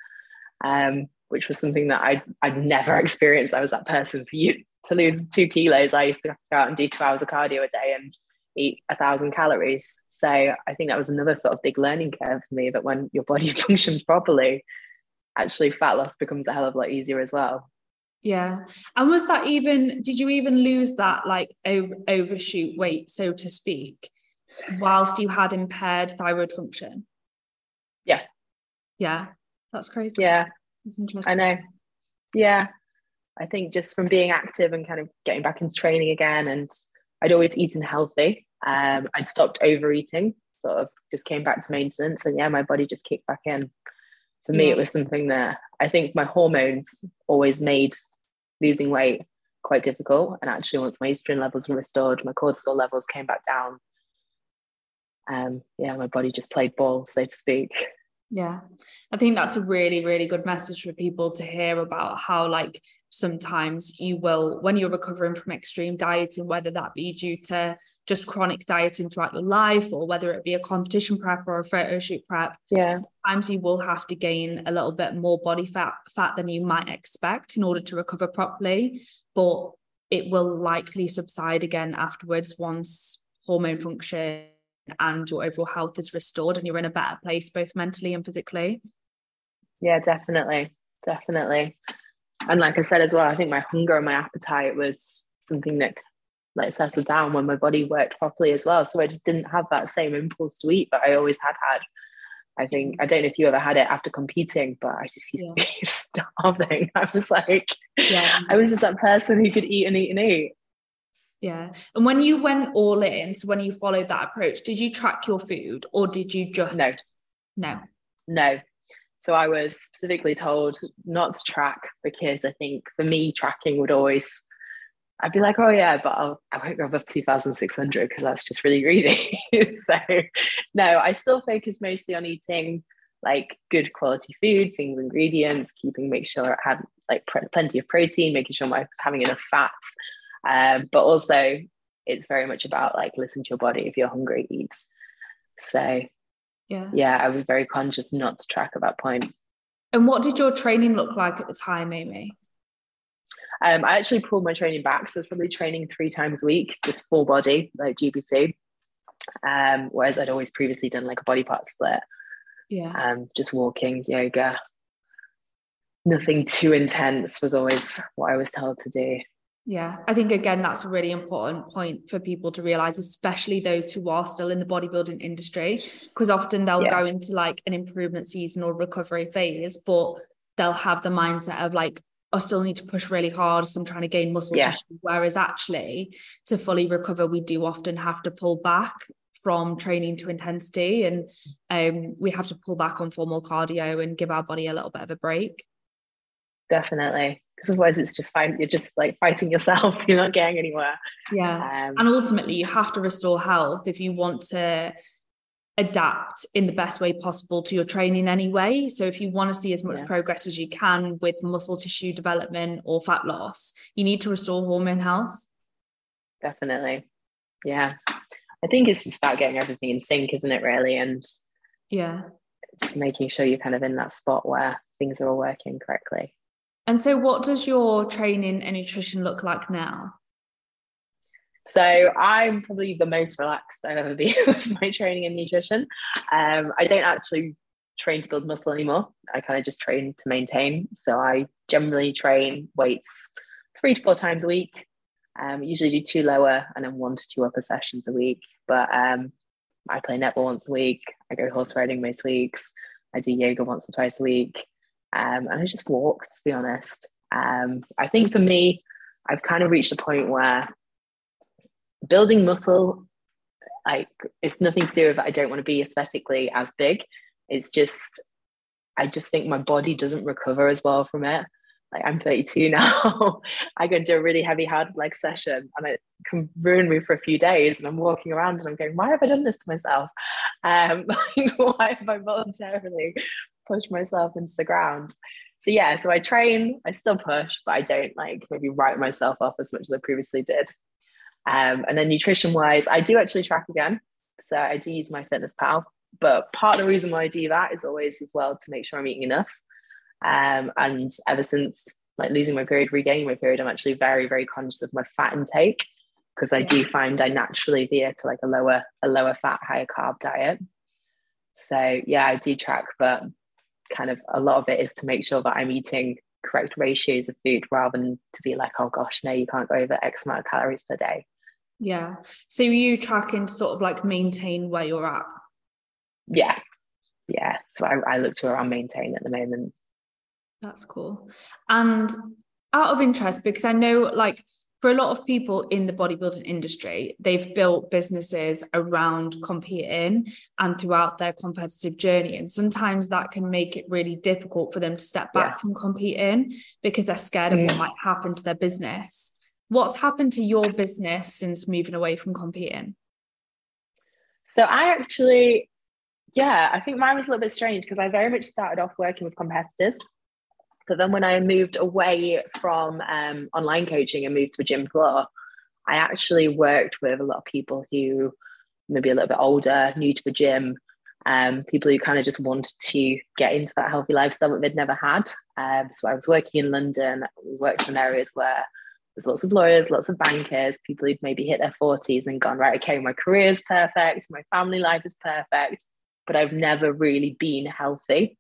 B: um, which was something that I'd, I'd never experienced. I was that person for you to lose two kilos. I used to go out and do two hours of cardio a day and eat a thousand calories. So I think that was another sort of big learning curve for me that when your body functions properly, actually fat loss becomes a hell of a lot easier as well.
A: Yeah. And was that even, did you even lose that like over, overshoot weight, so to speak, whilst you had impaired thyroid function?
B: Yeah.
A: Yeah. That's crazy.
B: Yeah. That's I know. Yeah. I think just from being active and kind of getting back into training again, and I'd always eaten healthy. Um, I stopped overeating, sort of just came back to maintenance, and yeah, my body just kicked back in. For me, it was something that I think my hormones always made losing weight quite difficult. And actually, once my estrogen levels were restored, my cortisol levels came back down. Um, yeah, my body just played ball, so to speak.
A: Yeah, I think that's a really, really good message for people to hear about how, like, sometimes you will, when you're recovering from extreme dieting, whether that be due to just chronic dieting throughout your life or whether it be a competition prep or a photo shoot prep,
B: yeah,
A: sometimes you will have to gain a little bit more body fat fat than you might expect in order to recover properly. But it will likely subside again afterwards once hormone function and your overall health is restored and you're in a better place both mentally and physically
B: yeah definitely definitely and like i said as well i think my hunger and my appetite was something that like settled down when my body worked properly as well so i just didn't have that same impulse to eat but i always had had I think I don't know if you ever had it after competing, but I just used yeah. to be starving. I was like, yeah. I was just that person who could eat and eat and eat.
A: Yeah. And when you went all in, so when you followed that approach, did you track your food or did you just
B: no.
A: No.
B: No. So i was specifically told not to track because i think for me tracking would always i'd be like oh yeah but I'll, i won't go above 2600 because that's just really greedy. So no i still focus mostly on eating like good quality food single ingredients keeping make sure i had like plenty of protein making sure i'm having enough fats um, but also, it's very much about like listen to your body. If you're hungry, eat. So,
A: yeah,
B: yeah, I was very conscious not to track at that point.
A: And what did your training look like at the time, Amy?
B: Um, I actually pulled my training back, so I was probably training three times a week, just full body, like GBC. Um, whereas I'd always previously done like a body part split.
A: Yeah.
B: Um, just walking, yoga. Nothing too intense was always what I was told to do.
A: Yeah, I think again that's a really important point for people to realize, especially those who are still in the bodybuilding industry, because often they'll yeah. go into like an improvement season or recovery phase, but they'll have the mindset of like, I still need to push really hard, so I'm trying to gain muscle yeah. tissue. Whereas actually, to fully recover, we do often have to pull back from training to intensity, and um, we have to pull back on formal cardio and give our body a little bit of a break.
B: Definitely. Because otherwise it's just fine you're just like fighting yourself. You're not getting anywhere.
A: Yeah. Um, and ultimately you have to restore health if you want to adapt in the best way possible to your training anyway. So if you want to see as much yeah. progress as you can with muscle tissue development or fat loss you need to restore hormone health.
B: Definitely. Yeah. I think it's just about getting everything in sync isn't it really? And
A: yeah.
B: just making sure you're kind of in that spot where things are all working correctly
A: and so, what does your training and nutrition look like now?
B: So I'm probably the most relaxed I've ever been with my training and nutrition. Um, I don't actually train to build muscle anymore. I kind of just train to maintain. So I generally train weights three to four times a week. Um, usually do two lower and then one to two upper sessions a week. But um, I play netball once a week. I go horse riding most weeks. I do yoga once or twice a week. Um, and I just walked, to be honest. Um, I think for me, I've kind of reached a point where building muscle, like it's nothing to do with I don't want to be aesthetically as big. It's just I just think my body doesn't recover as well from it. Like I'm 32 now. I go and do a really heavy hard leg session and it can ruin me for a few days. And I'm walking around and I'm going, why have I done this to myself? Um, why have I voluntarily push myself into the ground. So yeah, so I train, I still push, but I don't like maybe write myself off as much as I previously did. Um, and then nutrition wise, I do actually track again. So I do use MyFitnessPal, but part of the reason why I do that is always as well to make sure I'm eating enough. Um, and ever since like losing my period, regaining my period, I'm actually very, very conscious of my fat intake because I do find I naturally veer to like a lower, a lower fat, higher carb diet. So yeah, I do track, but kind of a lot of it is to make sure that I'm eating correct ratios of food rather than to be like, oh gosh, no, you can't go over X amount of calories per day.
A: Yeah. So you tracking to sort of like maintain where you're at?
B: Yeah. Yeah. So I, I look to around maintain at the moment.
A: That's cool. And out of interest, because I know like for a lot of people in the bodybuilding industry, they've built businesses around competing and throughout their competitive journey. And sometimes that can make it really difficult for them to step back yeah. from competing because they're scared of what mm. might happen to their business. What's happened to your business since moving away from competing?
B: So I actually, yeah, I think mine was a little bit strange because I very much started off working with competitors. But then when I moved away from um, online coaching and moved to a gym floor, I actually worked with a lot of people who maybe a little bit older, new to the gym, um, people who kind of just wanted to get into that healthy lifestyle that they'd never had. Um, so I was working in London. We worked in areas where there's lots of lawyers, lots of bankers, people who'd maybe hit their 40s and gone, right, okay, my career is perfect, my family life is perfect, but I've never really been healthy.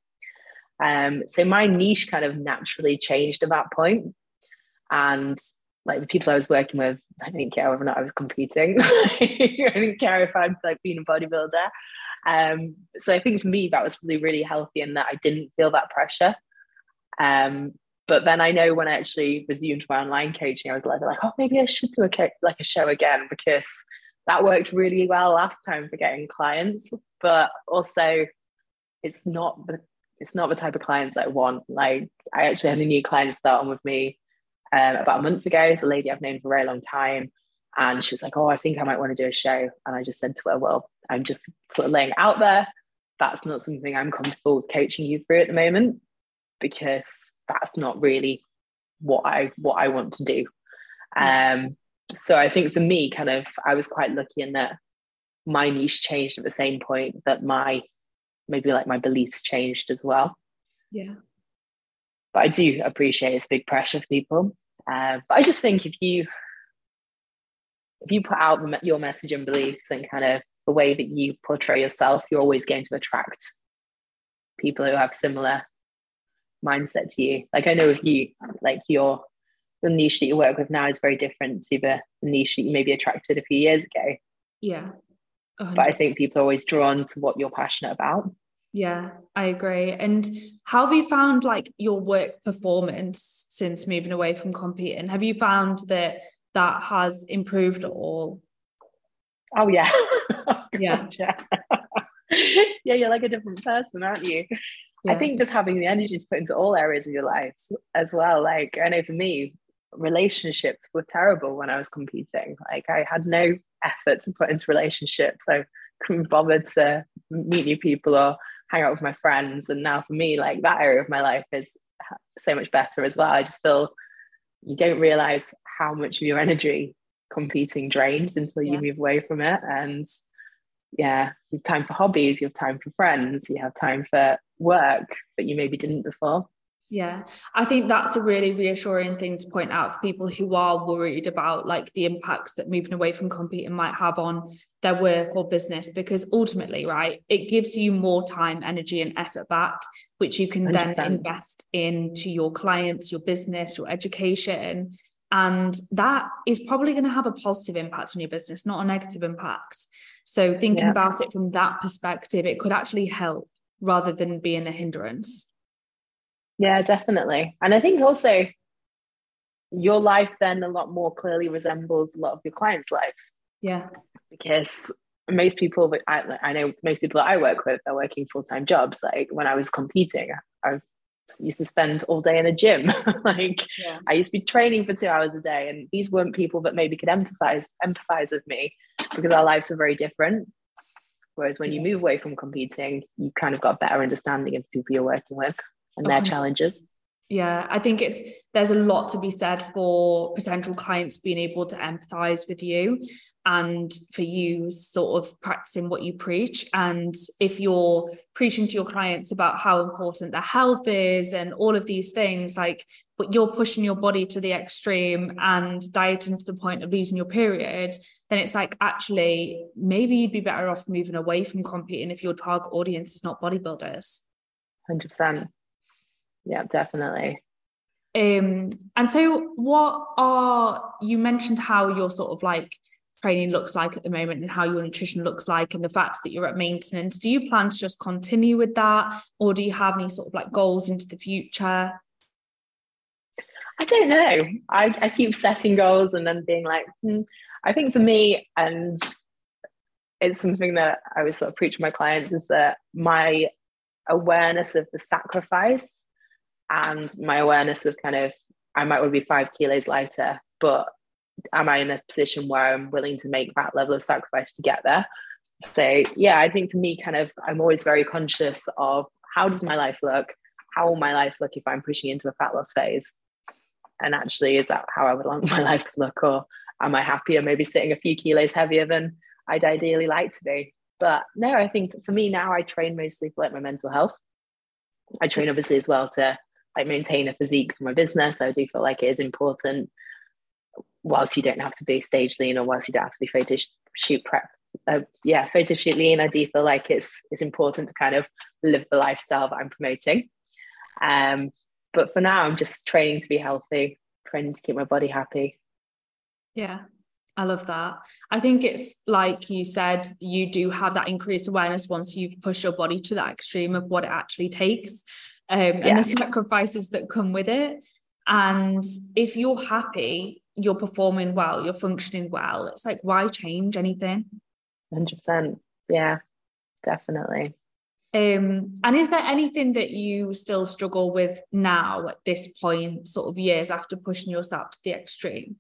B: Um, so my niche kind of naturally changed at that point. And like the people I was working with, I didn't care whether or not I was competing. I didn't care if I'd like being a bodybuilder. Um, so I think for me that was really, really healthy in that I didn't feel that pressure. Um, but then I know when I actually resumed my online coaching, I was like, like, oh, maybe I should do a like a show again because that worked really well last time for getting clients. But also, it's not it's not the type of clients I want. Like I actually had a new client start on with me um, about a month ago. It's a lady I've known for a very long time. And she was like, Oh, I think I might want to do a show. And I just said to her, Well, I'm just sort of laying out there. That's not something I'm comfortable coaching you through at the moment because that's not really what I what I want to do. Um, so I think for me, kind of, I was quite lucky in that my niche changed at the same point that my maybe like my beliefs changed as well.
A: Yeah.
B: But I do appreciate it's big pressure for people. Uh, but I just think if you if you put out your message and beliefs and kind of the way that you portray yourself, you're always going to attract people who have similar mindset to you. Like I know if you like your the niche that you work with now is very different to the niche that you maybe attracted a few years ago.
A: Yeah.
B: 100%. But I think people are always drawn to what you're passionate about.
A: Yeah, I agree. And how have you found like your work performance since moving away from competing? Have you found that that has improved at all?
B: Oh yeah. yeah. yeah. yeah, you're like a different person, aren't you? Yeah. I think just having the energy to put into all areas of your life as well. Like I know for me, relationships were terrible when I was competing. Like I had no effort to put into relationships. I couldn't bother to meet new people or hang out with my friends. And now for me, like that area of my life is so much better as well. I just feel you don't realize how much of your energy competing drains until you yeah. move away from it. And yeah, you have time for hobbies, you have time for friends, you have time for work that you maybe didn't before.
A: Yeah, I think that's a really reassuring thing to point out for people who are worried about like the impacts that moving away from competing might have on their work or business because ultimately, right, it gives you more time, energy, and effort back, which you can 100%. then invest into your clients, your business, your education. And that is probably going to have a positive impact on your business, not a negative impact. So, thinking yeah. about it from that perspective, it could actually help rather than being a hindrance.
B: Yeah, definitely. And I think also your life then a lot more clearly resembles a lot of your clients' lives.
A: Yeah.
B: Because most people that I, I know most people that I work with are working full-time jobs. Like when I was competing, I used to spend all day in a gym. like yeah. I used to be training for two hours a day. And these weren't people that maybe could empathize, empathize with me because our lives were very different. Whereas when you move away from competing, you kind of got a better understanding of people you're working with and their um, challenges.
A: yeah i think it's there's a lot to be said for potential clients being able to empathize with you and for you sort of practicing what you preach. And if you're preaching to your clients about how important their health is and all of these things like but you're pushing your body to the extreme and dieting to the point of losing your period then it's like actually maybe you'd be better off moving away from competing if your target audience is not bodybuilders.
B: 100% yeah, definitely.
A: Um, and so what are you mentioned how your sort of like training looks like at the moment and how your nutrition looks like and the fact that you're at maintenance do you plan to just continue with that or do you have any sort of like goals into the future
B: i don't know i, I keep setting goals and then being like hmm. i think for me and it's something that i was sort of preach to my clients is that my awareness of the sacrifice and my awareness of kind of i might well be five kilos lighter but am I in a position where I'm willing to make that level of sacrifice to get there? So yeah, I think for me, kind of, I'm always very conscious of how does my life look? How will my life look if I'm pushing into a fat loss phase? And actually, is that how I would want my life to look? Or am I happier maybe sitting a few kilos heavier than I'd ideally like to be? But no, I think for me now, I train mostly for like my mental health. I train obviously as well to like maintain a physique for my business. I do feel like it is important whilst you don't have to be stage lean or whilst you don't have to be photo shoot prep uh, yeah photo shoot lean i do feel like it's it's important to kind of live the lifestyle that i'm promoting um but for now i'm just training to be healthy training to keep my body happy
A: yeah I love that. I think it's like you said, you do have that increased awareness once you've pushed your body to that extreme of what it actually takes um, and the sacrifices that come with it. And if you're happy you're performing well, you're functioning well. It's like, why change anything?
B: 100%. Yeah, definitely.
A: Um, and is there anything that you still struggle with now at this point, sort of years after pushing yourself to the extreme?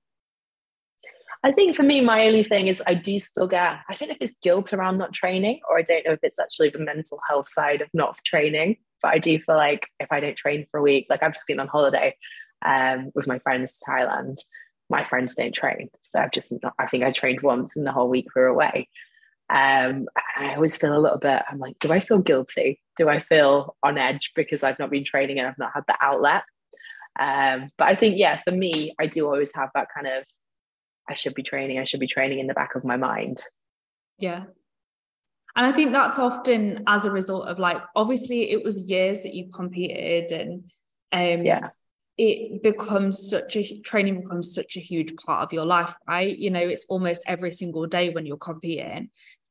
B: I think for me, my only thing is I do still get, I don't know if it's guilt around not training, or I don't know if it's actually the mental health side of not training. But I do feel like if I don't train for a week, like I've just been on holiday um, with my friends to Thailand, my friends don't train. So I've just not, I think I trained once in the whole week we were away. Um, I always feel a little bit, I'm like, do I feel guilty? Do I feel on edge because I've not been training and I've not had the outlet? Um, but I think, yeah, for me, I do always have that kind of, I should be training, I should be training in the back of my mind.
A: Yeah. And I think that's often as a result of like, obviously, it was years that you competed and um, yeah it becomes such a training becomes such a huge part of your life, right? You know, it's almost every single day when you're competing.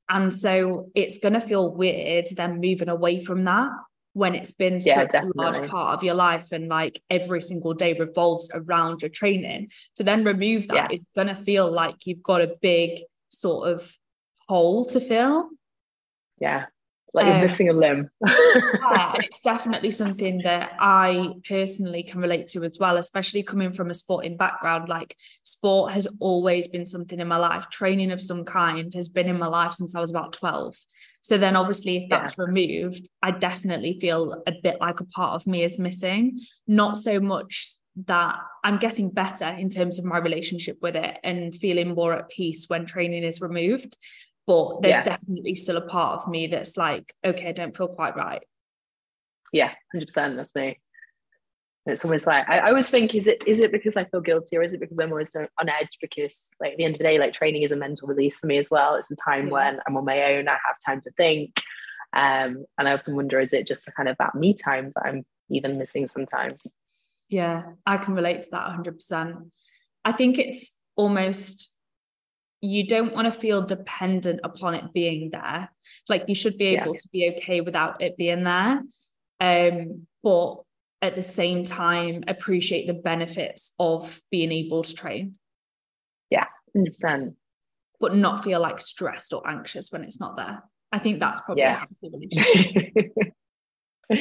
A: And so it's going to feel weird then moving away from that when it's been yeah, such definitely. a large part of your life and like every single day revolves around your training. To then remove that yeah. is going to feel like you've got a big sort of hole to fill.
B: Yeah, like you're um, missing a limb.
A: yeah, it's definitely something that I personally can relate to as well, especially coming from a sporting background. Like sport has always been something in my life. Training of some kind has been in my life since I was about 12. So then obviously if that's yeah. removed, I definitely feel a bit like a part of me is missing. Not so much that I'm getting better in terms of my relationship with it and feeling more at peace when training is removed but there's yeah. definitely still a part of me that's like okay i don't feel quite right.
B: Yeah 100% that's me. It's almost like I, I, always think is it is it because I feel guilty or is it because I'm always on edge? Because like at the end of the day like training is a mental release for me as well. It's a time yeah. when I'm on my own I have time to think um and I often wonder is it just kind of that me time that I'm even missing sometimes?
A: Yeah I can relate to that 100% I think it's almost you don't want to feel dependent upon it being there. Like you should be able yeah. to be okay without it being there. Um, but at the same time, appreciate the benefits of being able to train.
B: Yeah, 100%.
A: But not feel like stressed or anxious when it's not there. I think that's probably
B: yeah.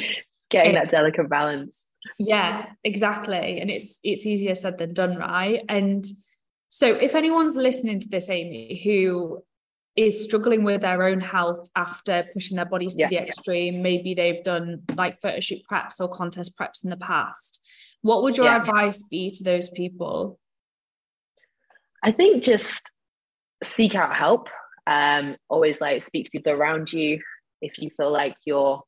B: getting that delicate balance.
A: Yeah, exactly. And it's it's easier said than done, right? And so, if anyone's listening to this, Amy, who is struggling with their own health after pushing their bodies to yeah, the extreme, yeah. maybe they've done like photo shoot preps or contest preps in the past, what would your yeah. advice be to those people?
B: I think just seek out help. Um, always like speak to people around you. If you feel like you're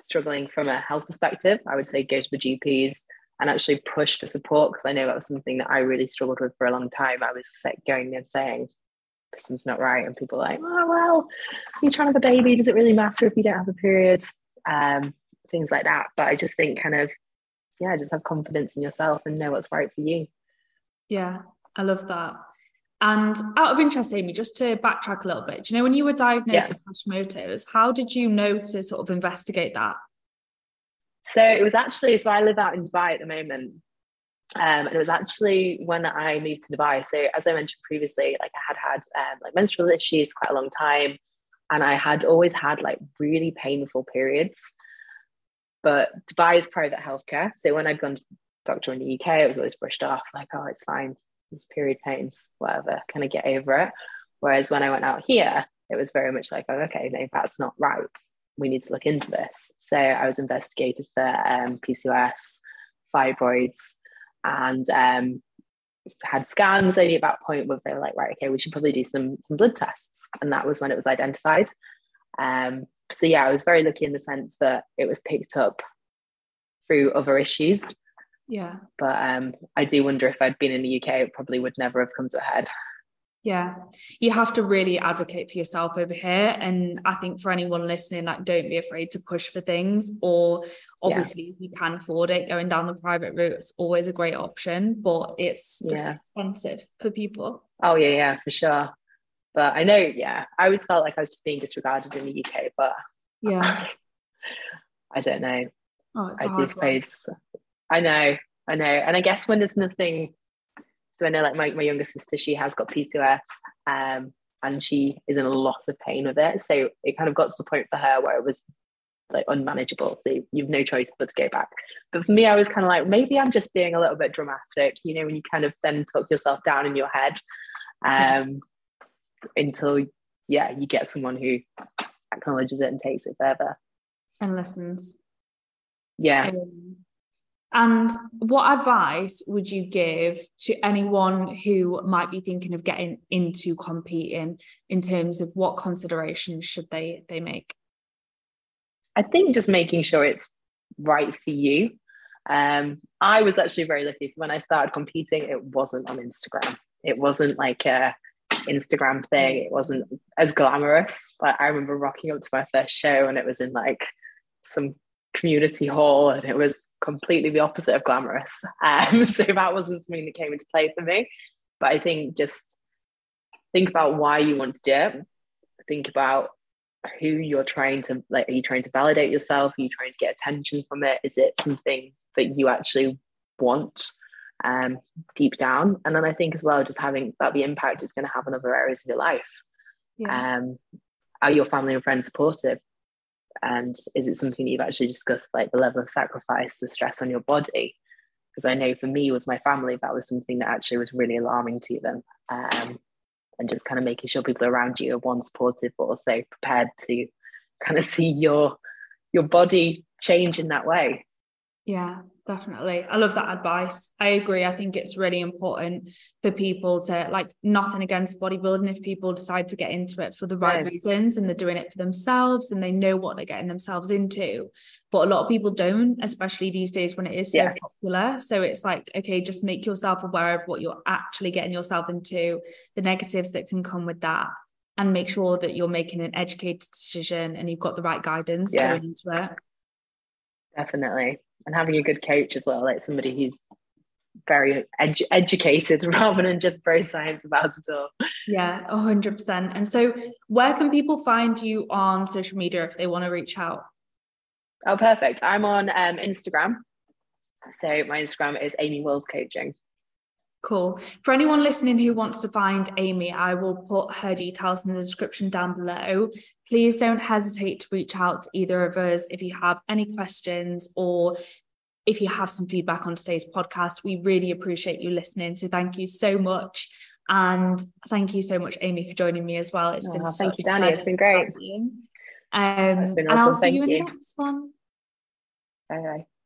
B: struggling from a health perspective, I would say go to the GPs and actually push for support because I know that was something that I really struggled with for a long time. I was going and saying something's not right, and people like, oh well, you're trying to have a baby. Does it really matter if you don't have a period? Um, things like that. But I just think kind of yeah, just have confidence in yourself and know what's right for you.
A: Yeah, I love that. And out of interest, Amy, just to backtrack a little bit, do you know when you were diagnosed yeah. with Hashimoto's, how did you know to sort of investigate that?
B: So it was actually, so I live out in Dubai at the moment. Um, and it was actually when I moved to Dubai. So as I mentioned previously, like I had had um, like menstrual issues quite a long time, and I had always had like really painful periods. But Dubai is private healthcare, so when I'd gone to doctor in the UK, it was always brushed off like, oh, it's fine, period pains, whatever, kind of get over it. Whereas when I went out here, it was very much like, oh, okay, no, that's not right. We need to look into this. So I was investigated for um, PCOS, fibroids, and um, had scans only at that point where they were like, right, okay, we should probably do some some blood tests, and that was when it was identified. Um, so yeah, I was very lucky in the sense that it was picked up through other issues.
A: Yeah.
B: But um, I do wonder if I'd been in the UK, it probably would never have come to a head.
A: Yeah, you have to really advocate for yourself over here. And I think for anyone listening, like, don't be afraid to push for things. Or obviously, yeah. if you can afford it, going down the private route is always a great option, but it's just yeah. expensive for people.
B: Oh, yeah, yeah, for sure. But I know, yeah, I always felt like I was just being disregarded in the UK, but
A: yeah,
B: I don't know.
A: Oh, I do suppose.
B: I know, I know. And I guess when there's nothing so I know like my, my younger sister, she has got PCOS um, and she is in a lot of pain with it. So it kind of got to the point for her where it was like unmanageable. So you've no choice but to go back. But for me, I was kind of like, maybe I'm just being a little bit dramatic, you know, when you kind of then talk yourself down in your head um, until, yeah, you get someone who acknowledges it and takes it further.
A: And listens.
B: Yeah. Um,
A: and what advice would you give to anyone who might be thinking of getting into competing in terms of what considerations should they they make?
B: I think just making sure it's right for you. Um, I was actually very lucky. So when I started competing, it wasn't on Instagram. It wasn't like a Instagram thing. It wasn't as glamorous. Like I remember rocking up to my first show and it was in like some community hall and it was completely the opposite of glamorous. Um, so that wasn't something that came into play for me. But I think just think about why you want to do it. Think about who you're trying to like. Are you trying to validate yourself? Are you trying to get attention from it? Is it something that you actually want um, deep down? And then I think as well, just having about the impact it's going to have on other areas of your life. Yeah. Um, are your family and friends supportive? And is it something that you've actually discussed like the level of sacrifice the stress on your body? Because i know for me with my family that was something that actually was really alarming to them um, and just kind of making sure people around you are one supportive but also prepared to kind of see your your body change in that way
A: yeah definitely. I love that advice. I agree. I think it's really important for people to like nothing against bodybuilding if people decide to get into it for the right yeah. reasons and they're doing it for themselves and they know what they're getting themselves into. But a lot of people don't especially these days when it is so yeah. popular. So it's like okay just make yourself aware of what you're actually getting yourself into the negatives that can come with that and make sure that you're making an educated decision and you've got the right guidance yeah. going into it.
B: Definitely and having a good coach as well, like somebody who's very edu- educated rather than just very science about it all.
A: Yeah, 100%. And so, where can people find you on social media if they want to reach out?
B: Oh, perfect. I'm on um, Instagram. So, my Instagram is Amy Wills Coaching.
A: Cool. For anyone listening who wants to find Amy, I will put her details in the description down below. Please don't hesitate to reach out to either of us if you have any questions or if you have some feedback on today's podcast. We really appreciate you listening. So thank you so much. And thank you so much, Amy, for joining me as well. It's oh, been
B: thank you, Danni. It's been great.
A: Um, it's been awesome. and I'll see thank you in the next one.
B: Bye bye.